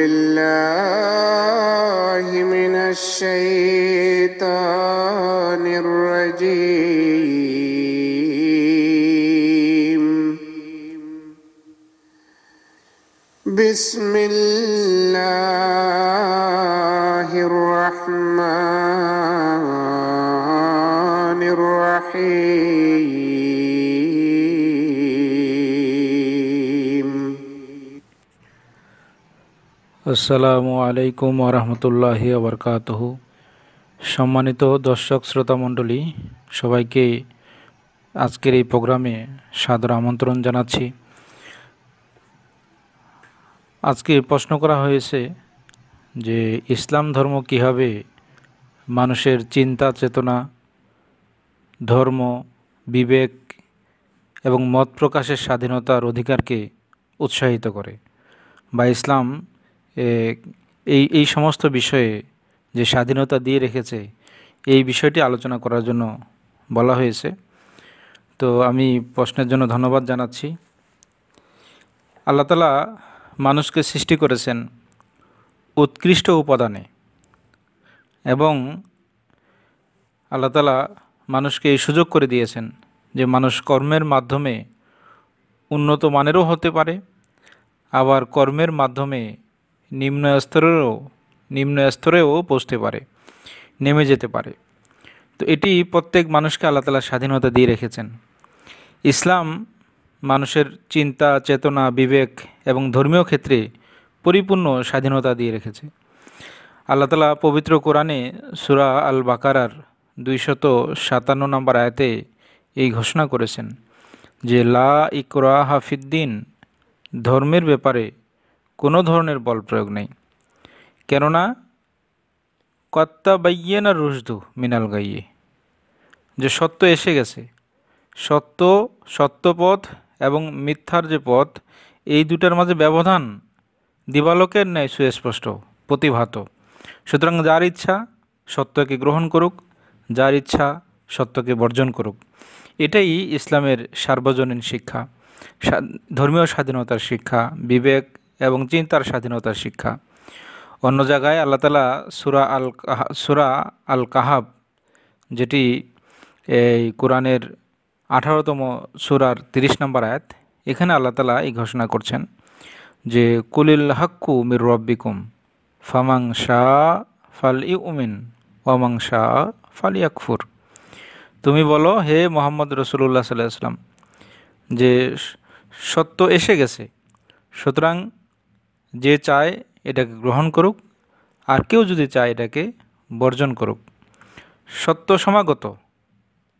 بالله من الشيطان আসসালামু আলাইকুম ওরহমতুল্লাহি আবরকাতহ সম্মানিত দর্শক শ্রোতা মণ্ডলী, সবাইকে আজকের এই প্রোগ্রামে সাদর আমন্ত্রণ জানাচ্ছি। আজকে প্রশ্ন করা হয়েছে যে, ইসলাম ধর্ম কীভাবে মানুষের চিন্তা, চেতনা, ধর্ম, বিবেক এবং মত প্রকাশের স্বাধীনতার অধিকারকে উৎসাহিত করে? বা ইসলাম এই এই সমস্ত বিষয়ে যে স্বাধীনতা দিয়ে রেখেছে, এই বিষয়টি আলোচনা করার জন্য বলা হয়েছে। তো আমি প্রশ্নের জন্য ধন্যবাদ জানাচ্ছি। আল্লাহ তালা মানুষকে সৃষ্টি করেছেন উৎকৃষ্ট উপাদানে এবং আল্লাহ তালা মানুষকে এই সুযোগ করে দিয়েছেন যে মানুষ কর্মের মাধ্যমে উন্নত মানেরও হতে পারে, আবার কর্মের মাধ্যমে নিম্ন স্তরেরও নিম্ন স্তরেও পৌঁছতে পারে, নেমে যেতে পারে। তো এটি প্রত্যেক মানুষকে আল্লাহ তালা স্বাধীনতা দিয়ে রেখেছেন। ইসলাম মানুষের চিন্তা, চেতনা, বিবেক এবং ধর্মীয় ক্ষেত্রে পরিপূর্ণ স্বাধীনতা দিয়ে রেখেছে। আল্লাহ তালা পবিত্র কোরআনে সুরা আল বাকারার দুইশত সাতান্ন নম্বর আয়াতে এই ঘোষণা করেছেন যে, লা ইকরা হাফিদ্দিন ধর্মের ব্যাপারে কোনো ধরনের বল প্রয়োগ নেই। কেননা, কত্তা বাইয়ে না রুশদু মিনাল গাইয়ে। যে সত্য এসে গেছে। সত্য, সত্যপথ এবং মিথ্যার যে পথ, এই দুটার মাঝে ব্যবধান দিবালোকের ন্যায় সুস্পষ্ট, প্রতিভাত। সুতরাং যার ইচ্ছা সত্যকে গ্রহণ করুক, যার ইচ্ছা সত্যকে বর্জন করুক। এটাই ইসলামের সার্বজনীন শিক্ষা ধর্মীয় স্বাধীনতার শিক্ষা, বিবেক এবং চিন্তার স্বাধীনতার শিক্ষা। অন্য জায়গায় আল্লাহ তালা সুরা আল সুরা আল কাহাব, যেটি এই কোরআনের আঠারোতম সুরার তিরিশ নম্বর আয়াত, এখানে আল্লাহ তালা এই ঘোষণা করছেন যে, কুলিল হাক্কু মির রব্বিকুম ফামাং শাহ ফাল ই উমিন শাহ ফাল ইয়াকফুর তুমি বলো, হে মোহাম্মদ রসুল্লাহ সাল্লাহ সাল্লাম যে সত্য এসে গেছে, সুতরাং যে চায় এটাকে গ্রহণ করুক, আর কেউ যদি চায় এটাকে বর্জন করুক। সত্য সমাগত,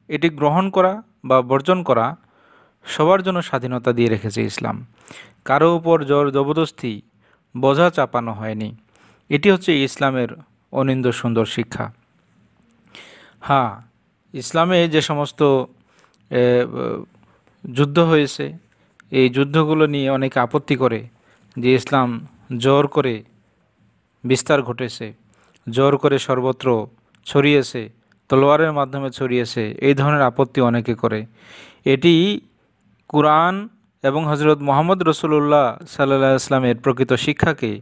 এটি গ্রহণ করা বা বর্জন করা সবার জন্য স্বাধীনতা দিয়ে রেখেছে ইসলাম। কারও উপর জোর জবরদস্তি, বোঝা চাপানো হয়নি। এটি হচ্ছে ইসলামের অনিন্দ সুন্দর শিক্ষা। হ্যাঁ ইসলামে যে সমস্ত যুদ্ধ হয়েছে, এই যুদ্ধগুলো নিয়ে অনেকে আপত্তি করে যে ইসলাম জোর করে বিস্তার ঘটেছে, জোর করে সর্বত্র ছড়িয়েছে, তলোয়ারের মাধ্যমে ছড়িয়েছে, এই ধরনের আপত্তি অনেকে করে। এটি কোরআন এবং হজরত মোহাম্মদ রসুল্লাহ সাল্লাহ ইসলামের প্রকৃত শিক্ষাকে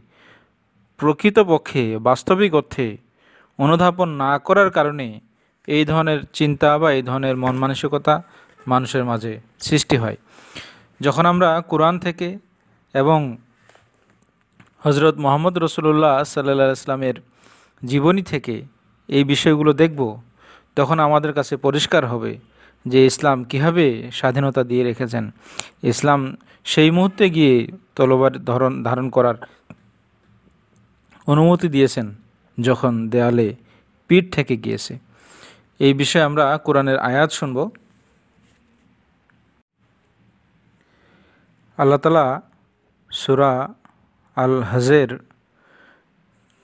প্রকৃতপক্ষে বাস্তবিক অর্থে অনুধাবন না করার কারণে এই ধরনের চিন্তা বা এই ধরনের মন মানসিকতা মানুষের মাঝে সৃষ্টি হয়। যখন আমরা কোরআন থেকে এবং হজরত মোহাম্মদ রসুল্লাহ সাল্লাহ ইসলামের জীবনী থেকে এই বিষয়গুলো দেখব, তখন আমাদের কাছে পরিষ্কার হবে যে ইসলাম কীভাবে স্বাধীনতা দিয়ে রেখেছেন। ইসলাম সেই মুহূর্তে গিয়ে তলবার ধরন, ধারণ করার অনুমতি দিয়েছেন যখন দেয়ালে পিঠ থেকে গিয়েছে। এই বিষয়ে আমরা কোরআনের আয়াত শুনব। আল্লাহ তালা সুরা আল হাজের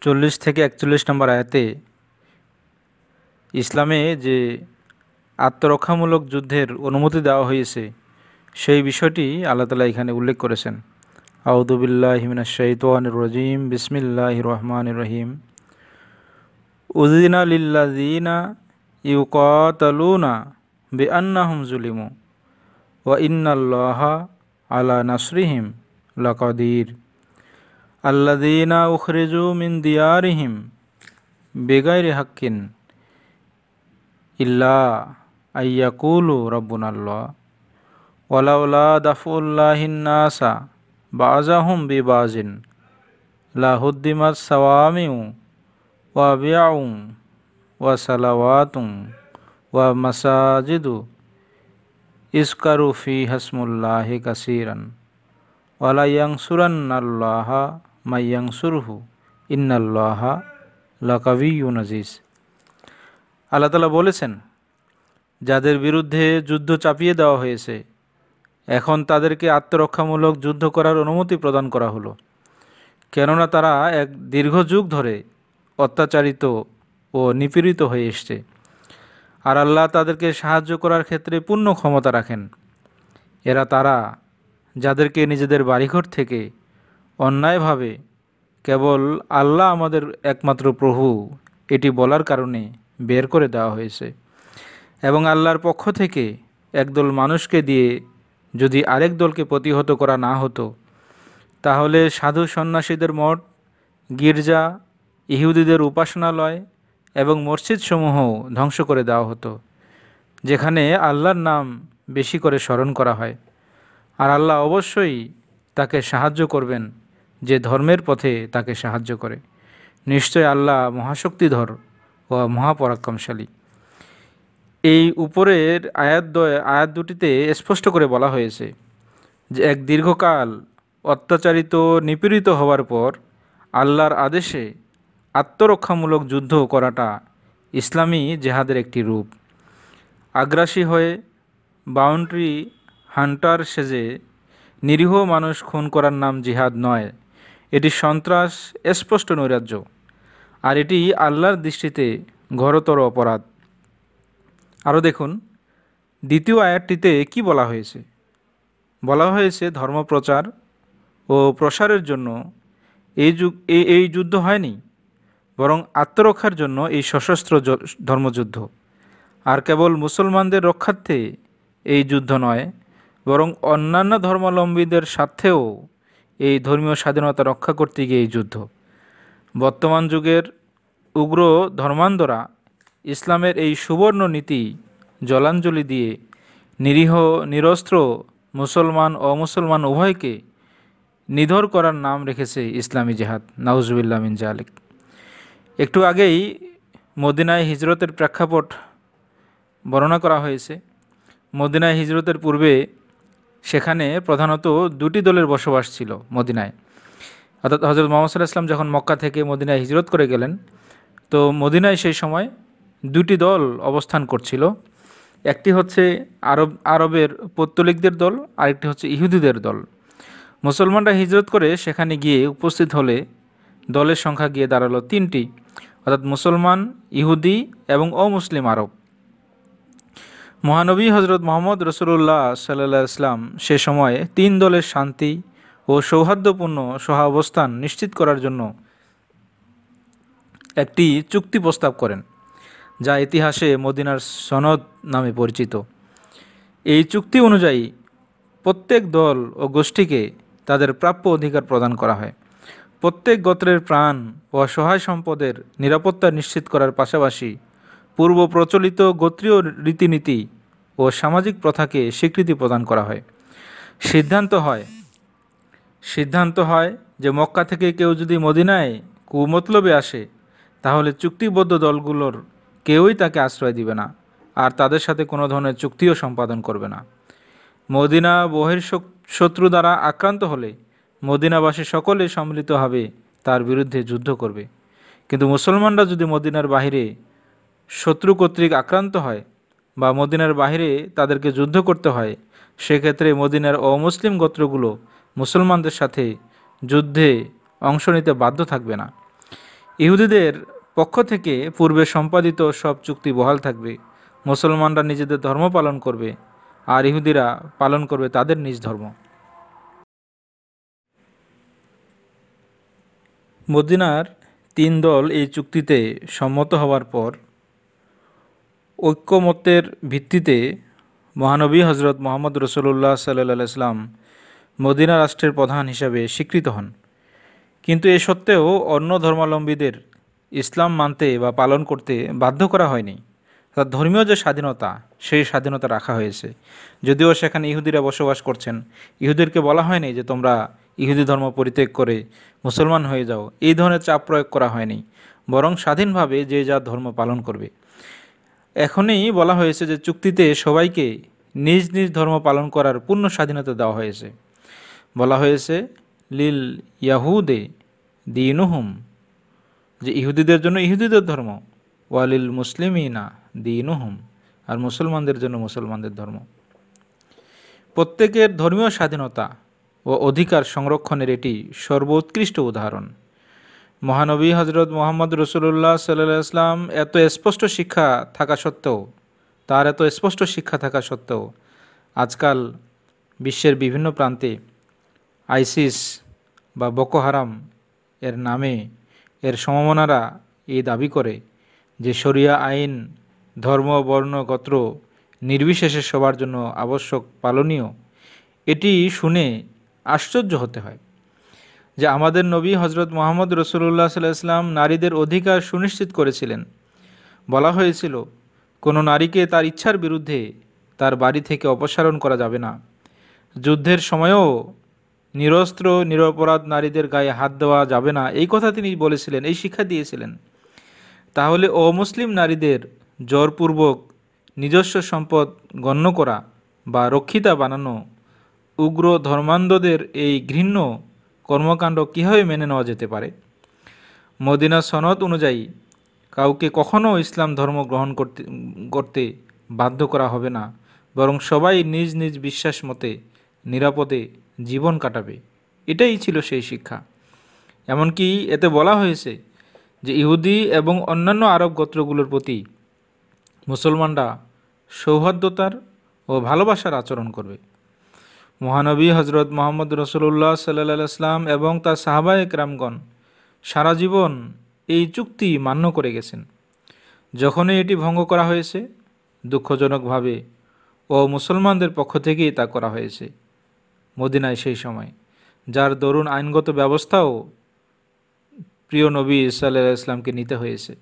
চল্লিশ থেকে একচল্লিশ নম্বর আয়াতে ইসলামে যে আত্মরক্ষামূলক যুদ্ধের অনুমতি দেওয়া হয়েছে, সেই বিষয়টি আল্লাহ তালা এখানে উল্লেখ করেছেন। আউদুবিল্লাহ হিমিনা শৈতান রজিম বিসমিল্লাহ রহমান রহিম। উদিনা লিল্লাদিনা ইউকাতালুনা বে আন্নাহুম জুলিমু ওয়া ইন্নাল্লাহা আলা নাসরিহিম লাকাদির। الدین اخرجو من دیارہم بغیر حقن اللہ ایقول ربنا اللہ ولولا دفع اللہ ناسا بعضهم ببعض لاحدمت ثوامع و وصلوات و مساجد اسکرو فی حسم اللہ کثیرن ولا ینصرن اللہ ইয়াংসুরান্নাল্লাহা মাইয়াংসুরহু, ইন্নাল্লাহা লাকাবিয়ু নাজিস। আল্লাহ তালা বলেছেন, যাদের বিরুদ্ধে যুদ্ধ চাপিয়ে দেওয়া হয়েছে, এখন তাদেরকে আত্মরক্ষামূলক যুদ্ধ করার অনুমতি প্রদান করা হলো। কেননা তারা এক দীর্ঘ যুগ ধরে অত্যাচারিত ও নিপীড়িত হয়ে এসছে। আর আল্লাহ তাদেরকে সাহায্য করার ক্ষেত্রে পূর্ণ ক্ষমতা রাখেন। এরা তারা, যাদেরকে নিজেদের বাড়িঘর থেকে অন্যায়ভাবে কেবল আল্লাহ আমাদের একমাত্র প্রভু, এটি বলার কারণে বের করে দেওয়া হয়েছে। এবং আল্লাহর পক্ষ থেকে একদল মানুষকে দিয়ে যদি আরেক দলকে প্রতিহত করা না হতো, তাহলে সাধু সন্ন্যাসীদের মঠ, গির্জা, ইহুদিদের উপাসনালয় এবং মসজিদসমূহ ধ্বংস করে দেওয়া হতো, যেখানে আল্লাহর নাম বেশি করে স্মরণ করা হয়। আর আল্লাহ অবশ্যই তাকে সাহায্য করবেন। যে ধর্মের পথে তাকে সাহায্য করে। নিশ্চয় আল্লাহ মহাশক্তিধর ও মহাপরাক্রমশালী। এই উপরের আয়াত আয়াত দুটিতে স্পষ্ট করে বলা হয়েছে যে, এক দীর্ঘকাল অত্যাচারিত, নিপীড়িত হওয়ার পর আল্লাহর আদেশে আত্মরক্ষামূলক যুদ্ধ করাটা ইসলামী জেহাদের একটি রূপ। আগ্রাসী হয়ে বাউন্ডারি হান্টার সেজে নিরীহ মানুষ খুন করার নাম জিহাদ নয়। এটি সন্ত্রাস, স্পষ্ট নৈরাজ্য। আর এটি আল্লাহর দৃষ্টিতে ঘোরতর অপরাধ। আরও দেখুন, দ্বিতীয় আয়াতটিতে কি বলা হয়েছে? বলা হয়েছে ধর্মপ্রচার ও প্রসারের জন্য এই যুগ এই যুদ্ধ হয়নি, বরং আত্মরক্ষার জন্য এই সশস্ত্র ধর্মযুদ্ধ। আর কেবল মুসলমানদের রক্ষার্থে এই যুদ্ধ নয়, বরং অন্যান্য ধর্মাবলম্বীদের স্বার্থেও এই ধর্মীয় স্বাধীনতা রক্ষা করতে গিয়ে এই যুদ্ধ। বর্তমান যুগের উগ্র ধর্মান্ধরা ইসলামের এই সুবর্ণ নীতি জলাঞ্জলি দিয়ে নিরীহ, নিরস্ত্র, মুসলমান, অমুসলমান উভয়কে নিধর করার নাম রেখেছে ইসলামী জেহাদ। নাউজুবিল্লা মিন জালিক। একটু আগেই মদিনায় হিজরতের প্রেক্ষাপট বর্ণনা করা হয়েছে। মদিনায় হিজরতের পূর্বে সেখানে প্রধানত দুটি দলের বসবাস ছিল মদিনায়। অর্থাৎ হজরত মোহাম্মদ সাল্লাহ ইসলাম যখন মক্কা থেকে মদিনায় হিজরত করে গেলেন, তো মদিনায় সেই সময় দুটি দল অবস্থান করছিল। একটি হচ্ছে আরব, আরবের পত্তলিকদের দল, আরেকটি হচ্ছে ইহুদিদের দল। মুসলমানরা হিজরত করে সেখানে গিয়ে উপস্থিত হলে দলের সংখ্যা গিয়ে দাঁড়াল তিনটি। অর্থাৎ মুসলমান, ইহুদি এবং অমুসলিম আরব। মহানবী হজরত মোহাম্মদ রসুল্লাহ সাল্লাহ ইসলাম সে সময়ে তিন দলের শান্তি ও সৌহার্দ্যপূর্ণ সহাবস্থান নিশ্চিত করার জন্য একটি চুক্তি প্রস্তাব করেন, যা ইতিহাসে মদিনার সনদ নামে পরিচিত। এই চুক্তি অনুযায়ী প্রত্যেক দল ও গোষ্ঠীকে তাদের প্রাপ্য অধিকার প্রদান করা হয়। প্রত্যেক গোত্রের প্রাণ ও সহায় সম্পদের নিরাপত্তা নিশ্চিত করার পাশাপাশি পূর্ব প্রচলিত গোত্রীয় রীতিনীতি ও সামাজিক প্রথাকে স্বীকৃতি প্রদান করা হয়। সিদ্ধান্ত হয় সিদ্ধান্ত হয় যে মক্কা থেকে কেউ যদি মদিনায় কুমতলবে আসে, তাহলে চুক্তিবদ্ধ দলগুলোর কেউই তাকে আশ্রয় দিবে না আর তাদের সাথে কোনো ধরনের চুক্তিও সম্পাদন করবে না। মদিনা বহির শত্রু দ্বারা আক্রান্ত হলে মদিনাবাসী সকলে সম্মিলিতভাবে তার বিরুদ্ধে যুদ্ধ করবে। কিন্তু মুসলমানরা যদি মদিনার বাহিরে শত্রু কর্তৃক আক্রান্ত হয় বা মদিনার বাহিরে তাদেরকে যুদ্ধ করতে হয়, সেক্ষেত্রে মদিনার অমুসলিম গোত্রগুলো মুসলমানদের সাথে যুদ্ধে অংশ নিতে বাধ্য থাকবে না। ইহুদিদের পক্ষ থেকে পূর্বে সম্পাদিত সব চুক্তি বহাল থাকবে। মুসলমানরা নিজেদের ধর্ম পালন করবে আর ইহুদিরা পালন করবে তাদের নিজ ধর্ম। মদিনার তিন দল এই চুক্তিতে সম্মত হওয়ার পর ঐক্যমত্যের ভিত্তিতে মহানবী হজরত মোহাম্মদ রসুল্লাহ সাল্লাহ ইসলাম মদিনা রাষ্ট্রের প্রধান হিসাবে স্বীকৃত হন। কিন্তু এ সত্ত্বেও অন্য ধর্মাবলম্বীদের ইসলাম মানতে বা পালন করতে বাধ্য করা হয়নি। অর্থাৎ ধর্মীয় যে স্বাধীনতা, সেই স্বাধীনতা রাখা হয়েছে। যদিও সেখানে ইহুদিরা বসবাস করছেন। ইহুদিরকে বলা হয়নি যে তোমরা ইহুদি ধর্ম পরিত্যাগ করে মুসলমান হয়ে যাও। এই ধরনের চাপ প্রয়োগ করা হয়নি। বরং স্বাধীনভাবে যে যা ধর্ম পালন করবে। এখনই বলা হয়েছে যে চুক্তিতে সবাইকে নিজ নিজ ধর্ম পালন করার পূর্ণ স্বাধীনতা দেওয়া হয়েছে। বলা হয়েছে, লিল ইয়াহুদে দিনুহুম, যে ইহুদিদের জন্য ইহুদিদের ধর্ম ওয়ালিল মুসলিমিনা দিনুহুম, আর মুসলমানদের জন্য মুসলমানদের ধর্ম। প্রত্যেকের ধর্মীয় স্বাধীনতা ও অধিকার সংরক্ষণের এটি সর্বোৎকৃষ্ট উদাহরণ। মহানবী হজরত মোহাম্মদ রসুল্লাহ সাল্লাহ ইসলাম এত স্পষ্ট শিক্ষা থাকা সত্ত্বেও, তার এত স্পষ্ট শিক্ষা থাকা সত্ত্বেও আজকাল বিশ্বের বিভিন্ন প্রান্তে আইসিস বা বকো হারাম এর নামে এর সমমনারা এই দাবি করে যে শরিয়া আইন, ধর্ম, বর্ণ, গোত্র নির্বিশেষে সবার জন্য আবশ্যক, পালনীয়। এটি শুনে আশ্চর্য হতে হয়। যে আমাদের নবী হজরত মোহাম্মদ রসুল্লাহ সাল্লাহ ইসলাম নারীদের অধিকার সুনিশ্চিত করেছিলেন। বলা হয়েছিল, কোনো নারীকে তার ইচ্ছার বিরুদ্ধে তার বাড়ি থেকে অপসারণ করা যাবে না। যুদ্ধের সময়ও নিরস্ত্র, নিরপরাধ নারীদের গায়ে হাত দেওয়া যাবে না। এই কথা তিনি বলেছিলেন, এই শিক্ষা দিয়েছিলেন। তাহলে অমুসলিম নারীদের জোরপূর্বক নিজস্ব সম্পদ গণ্য করা বা রক্ষিতা বানানো উগ্র ধর্মান্ধদের এই ঘৃণ্য কর্মকাণ্ড কীভাবে মেনে নেওয়া যেতে পারে? মদিনা সনদ অনুযায়ী, কাউকে কখনও ইসলাম ধর্ম গ্রহণ করতে করতে বাধ্য করা হবে না, বরং সবাই নিজ নিজ বিশ্বাস মতে নিরাপদে জীবন কাটাবে। এটাই ছিল সেই শিক্ষা। এমনকি এতে বলা হয়েছে যে ইহুদি এবং অন্যান্য আরব গোত্রগুলোর প্রতি মুসলমানরা সৌহার্দ্যতার ও ভালোবাসার আচরণ করবে। মহানবী হজরত মোহাম্মদ রসুল্লাহ সাল্লাহ ইসলাম এবং তার সাহাবায়ক রামগণ সারা জীবন এই চুক্তি মান্য করে গেছেন। যখনই এটি ভঙ্গ করা হয়েছে, দুঃখজনকভাবে ও মুসলমানদের পক্ষ থেকেই তা করা হয়েছে। মদিনায় সেই সময়, যার দরুন আইনগত ব্যবস্থাও প্রিয় নবী সাল্লাহ ইসলামকে নিতে হয়েছে।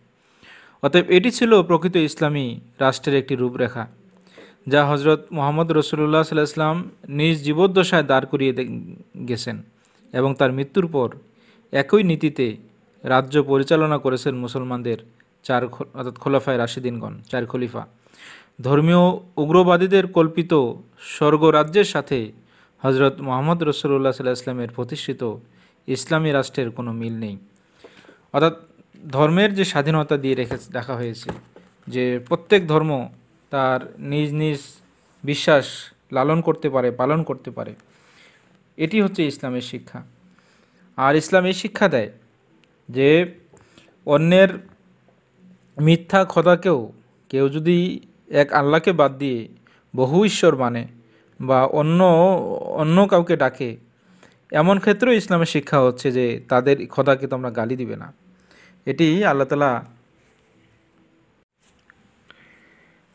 অতএব এটি ছিল প্রকৃত ইসলামী রাষ্ট্রের একটি রূপরেখা। যা হজরত মোহাম্মদ রসুল্লাহ সাল্লাহ ইসলাম নিজ জীবদ্দশায় দাঁড় করিয়ে গেছেন এবং তার মৃত্যুর পর একই নীতিতে রাজ্য পরিচালনা করেছেন মুসলমানদের চার অর্থাৎ খোলাফায় রাশিদিনগণ, চার খলিফা। ধর্মীয় উগ্রবাদীদের কল্পিত স্বর্গরাজ্যের সাথে হজরত মোহাম্মদ রসুল্লাহ সাল্লাহ ইসলামের প্রতিষ্ঠিত ইসলামী রাষ্ট্রের কোনো মিল নেই। অর্থাৎ ধর্মের যে স্বাধীনতা দিয়ে রেখে রাখা হয়েছে, যে প্রত্যেক ধর্ম তার নিজ নিজ বিশ্বাস লালন করতে পারে, পালন করতে পারে। এটি হচ্ছে ইসলামের শিক্ষা। আর ইসলাম এই শিক্ষা দেয় যে অন্যের মিথ্যা খোদাকেও কেউ যদি এক আল্লাহকে বাদ দিয়ে বহু ঈশ্বর মানে বা অন্য অন্য কাউকে ডাকে, এমন ক্ষেত্রেও ইসলামের শিক্ষা হচ্ছে যে তাদের খোদাকে তোমরা গালি দিবে না। এটি আল্লাহ তালা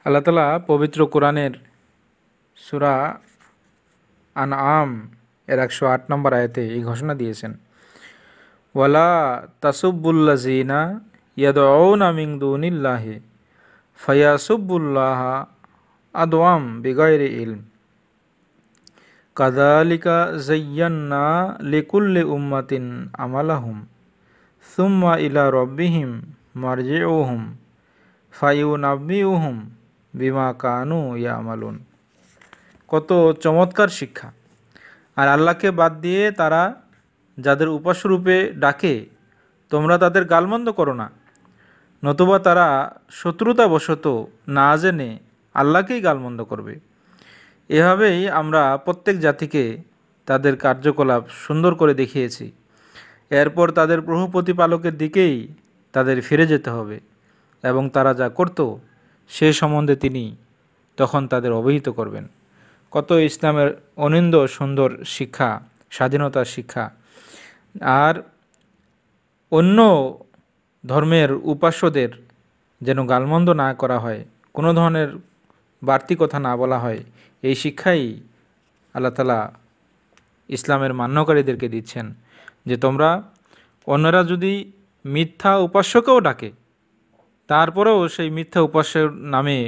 আল্লাহ তালা পবিত্র কোরআনের সুরা আন আম এর একশো আট নম্বর আয়তে এই ঘোষণা দিয়েছেন। ওয়ালা তাসুবুল্লাজিনা ইয়াদউনা মিন দুনিল্লাহি ফায়াসুবুল্লাহ আদওয়াম বিগাইরি ইলম। কাদালিকা জাইয়ান্না লিকুল্লি উম্মাতিন আমালাহুম সুম্মা ইলা রব্বিহিম মারজিউহুম ফাইউনাব্বিউহুম বিমা কানু ইয়া ইয়ামালুন। কত চমৎকার শিক্ষা। আর আল্লাহকে বাদ দিয়ে তারা যাদের উপাসরূপে ডাকে, তোমরা তাদের গালমন্দ করো না। নতুবা তারা শত্রুতাবশত না জেনে আল্লাহকেই গালমন্দ করবে। এভাবেই আমরা প্রত্যেক জাতিকে তাদের কার্যকলাপ সুন্দর করে দেখিয়েছি। এরপর তাদের প্রভু প্রতিপালকের দিকেই তাদের ফিরে যেতে হবে এবং তারা যা করত সে সম্বন্ধে তিনি তখন তাদের অবহিত করবেন। কত ইসলামের অনিন্দ সুন্দর শিক্ষা, স্বাধীনতার শিক্ষা। আর অন্য ধর্মের উপাস্যদের যেন গালমন্দ না করা হয়, কোনো ধরনের বাড়তি কথা না বলা হয়, এই শিক্ষাই আল্লাহ তালা ইসলামের মান্যকারীদেরকে দিচ্ছেন যে তোমরা অন্যরা যদি মিথ্যা উপাস্যকেও ডাকে তারপরেও সেই মিথ্যা উপাস্যের নামে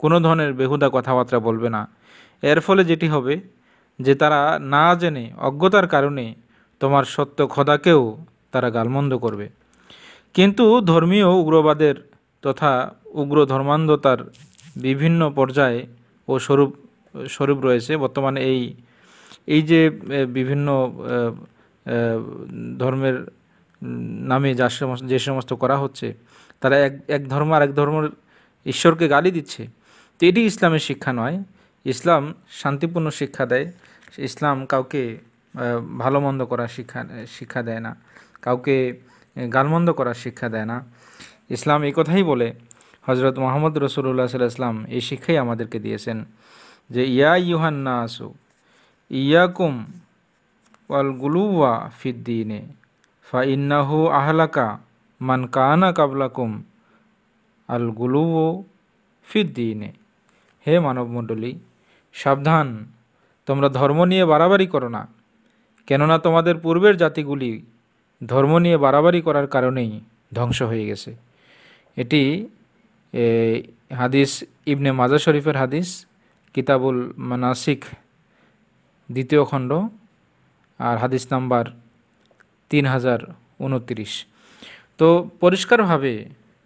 কোনো ধরনের বেহুদা কথাবার্তা বলবে না। এর ফলে যেটি হবে যে তারা না জেনে অজ্ঞতার কারণে তোমার সত্য খোদাকেও তারা গালমন্দ করবে। কিন্তু ধর্মীয় উগ্রবাদের তথা উগ্র ধর্মান্ধতার বিভিন্ন পর্যায়ে ও স্বরূপ স্বরূপ রয়েছে। বর্তমানে এই এই যে বিভিন্ন ধর্মের নামে যা সমস্ত যে সমস্ত করা হচ্ছে, তারা এক এক ধর্ম আর এক ধর্মের ঈশ্বরকে গালি দিচ্ছে। তো এটি ইসলামের শিক্ষা নয়। ইসলাম শান্তিপূর্ণ শিক্ষা দেয়। ইসলাম কাউকে ভালো মন্দ করার শিক্ষা শিক্ষা দেয় না। কাউকে গালমন্দ করার শিক্ষা দেয় না। ইসলাম এই কথাই বলে হজরত মোহাম্মদ রসুল্লাহ সাল্লাহ ইসলাম এই শিক্ষাই আমাদেরকে দিয়েছেন যে, ইয়া ইউহান্না আসু ইয়াকুম ওয়াল গুলুওয়া ফিদ্দিনে ফা ইন্নাহু আহলাকা মান কানা কাবলাকুম আল গুলুও ফিদ্দিনে হে মানবমণ্ডলী, সাবধান। তোমরা ধর্ম নিয়ে বাড়াবাড়ি করো না, কেননা তোমাদের পূর্বের জাতিগুলি ধর্ম নিয়ে বাড়াবাড়ি করার কারণেই ধ্বংস হয়ে গেছে। এটি হাদিস ইবনে মাজা শরীফের হাদিস, কিতাবুল মানাসিক দ্বিতীয় খণ্ড, আর হাদিস নাম্বার তিন হাজার উনত্রিশ তো পরিষ্কারভাবে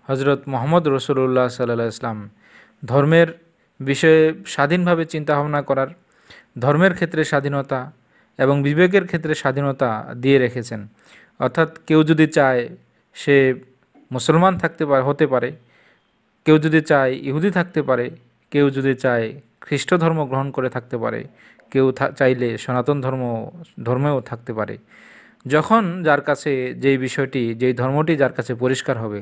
হজরত মোহাম্মদ রসুল্লাহ সাল্লাহ ইসলাম ধর্মের বিষয়ে স্বাধীনভাবে চিন্তাভাবনা করার, ধর্মের ক্ষেত্রে স্বাধীনতা এবং বিবেকের ক্ষেত্রে স্বাধীনতা দিয়ে রেখেছেন। অর্থাৎ কেউ যদি চায় সে মুসলমান থাকতে পারে, হতে পারে। কেউ যদি চায় ইহুদি থাকতে পারে, কেউ যদি চায় খ্রিস্ট ধর্ম গ্রহণ করে থাকতে পারে, কেউ চাইলে সনাতন ধর্ম, ধর্মেও থাকতে পারে। যখন যার কাছে যেই বিষয়টি, যেই ধর্মটি যার কাছে পরিষ্কার হবে,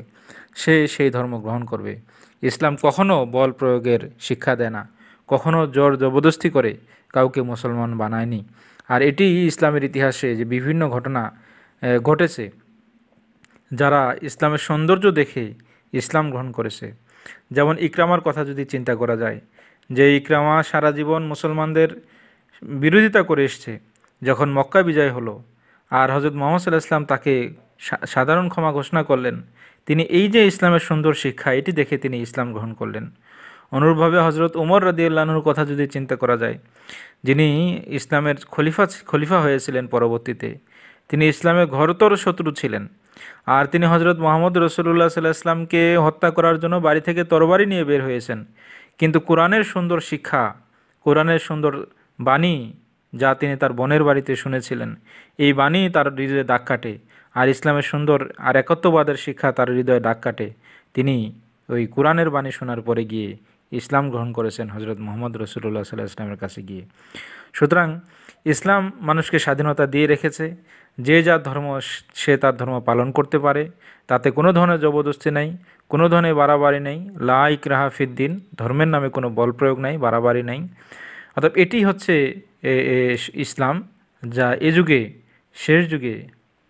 সে সেই ধর্ম গ্রহণ করবে। ইসলাম কখনো বল প্রয়োগের শিক্ষা দেয় না। কখনো জোর জবরদস্তি করে কাউকে মুসলমান বানায়নি। আর এটি ইসলামের ইতিহাসে যে বিভিন্ন ঘটনা ঘটেছে, যারা ইসলামের সৌন্দর্য দেখে ইসলাম গ্রহণ করেছে। যেমন ইকরামার কথা যদি চিন্তা করা যায়, যে ইকরামা সারা জীবন মুসলমানদের বিরোধিতা করে এসছে। যখন মক্কা বিজয় হলো আর হজরত মোহাম্মদ সাল্লাহ ইসলাম তাকে সাধারণ ক্ষমা ঘোষণা করলেন। তিনি এই যে ইসলামের সুন্দর শিক্ষা, এটি দেখে তিনি ইসলাম গ্রহণ করলেন। অনুরূপভাবে হজরত উমর রাদিউল্লাহর কথা যদি চিন্তা করা যায়, যিনি ইসলামের খলিফা খলিফা হয়েছিলেন পরবর্তীতে, তিনি ইসলামের ঘরতর শত্রু ছিলেন। আর তিনি হজরত মোহাম্মদ রসুল্লাহ সাল্লাহ ইসলামকে হত্যা করার জন্য বাড়ি থেকে তরবারি নিয়ে বের হয়েছেন। কিন্তু কোরআনের সুন্দর শিক্ষা, কোরআনের সুন্দর বাণী যা তিনি তার বোনের বাড়িতে শুনেছিলেন। এই বাণী তার হৃদয়ে দাগ কাটে আর ইসলামের সুন্দর আর একত্ববাদের শিক্ষা তার হৃদয়ে দাগ কাটে। তিনি ওই কোরআনের বাণী শোনার পরে গিয়ে ইসলাম গ্রহণ করেছেন হজরত মোহাম্মদ রসুল্লাহ সাল্লাহ ইসলামের কাছে গিয়ে। সুতরাং ইসলাম মানুষকে স্বাধীনতা দিয়ে রেখেছে। যে যার ধর্ম সে তার ধর্ম পালন করতে পারে। তাতে কোনো ধরনের জবরদস্তি নেই, কোনো ধরনের বাড়াবাড়ি নেই। লা ইকরাহা ফিদ্দিন ধর্মের নামে কোনো বল প্রয়োগ নাই, বাড়াবাড়ি নেই। অর্থাৎ এটি হচ্ছে ইসলাম যা এ যুগে, শেষ যুগে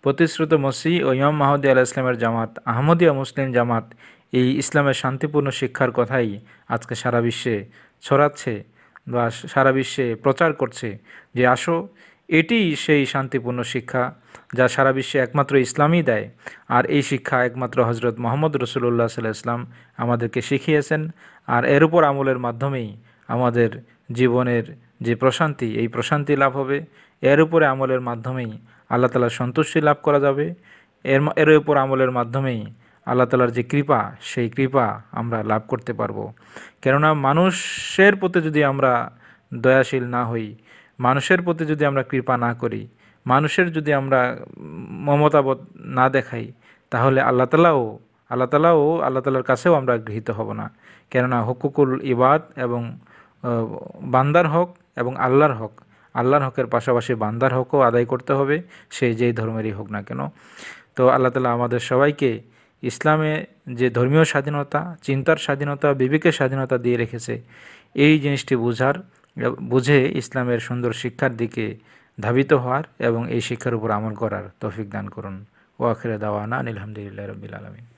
প্রতিশ্রুত মসি ও ইমাম মাহদি আলাহ ইসলামের জামাত আহমদিয়া মুসলিম জামাত এই ইসলামের শান্তিপূর্ণ শিক্ষার কথাই আজকে সারা বিশ্বে ছড়াচ্ছে বা সারা বিশ্বে প্রচার করছে যে আসো, এটি সেই শান্তিপূর্ণ শিক্ষা যা সারা বিশ্বে একমাত্র ইসলামই দেয়। আর এই শিক্ষা একমাত্র হজরত মোহাম্মদ রসুল্লাহ সাল্লাহ ইসলাম আমাদেরকে শিখিয়েছেন। আর এর উপর আমলের মাধ্যমেই আমাদের জীবনের যে প্রশান্তি, এই প্রশান্তি লাভ হবে। এর উপরে আমলের মাধ্যমেই আল্লাহ তালার সন্তুষ্টি লাভ করা যাবে। এর এর উপর আমলের মাধ্যমেই আল্লাহ তালার যে কৃপা, সেই কৃপা আমরা লাভ করতে পারব। কেননা মানুষের প্রতি যদি আমরা দয়াশীল না হই, মানুষের প্রতি যদি আমরা কৃপা না করি, মানুষের যদি আমরা মমতাবোধ না দেখাই, তাহলে আল্লাহ তালাও আল্লাহ তালাও আল্লাহ তালার কাছেও আমরা গৃহীত হব না। কেননা হকুকুল ইবাদ এবং বান্দার হক এবং আল্লাহর হক। আল্লাহর হকের পাশাপাশি বান্দার হকও আদায় করতে হবে, সে যেই ধর্মেরই হোক না কেন। তো আল্লাহ তালা আমাদের সবাইকে ইসলামে যে ধর্মীয় স্বাধীনতা, চিন্তার স্বাধীনতা, বিবেকের স্বাধীনতা দিয়ে রেখেছে, এই জিনিসটি বোঝার, বুঝে ইসলামের সুন্দর শিক্ষার দিকে ধাবিত হওয়ার এবং এই শিক্ষার উপর আমল করার তৌফিক দান করুন। ও আখিরে দাওয়ানা আলহামদুলিল্লাহ রবিল আলমিন।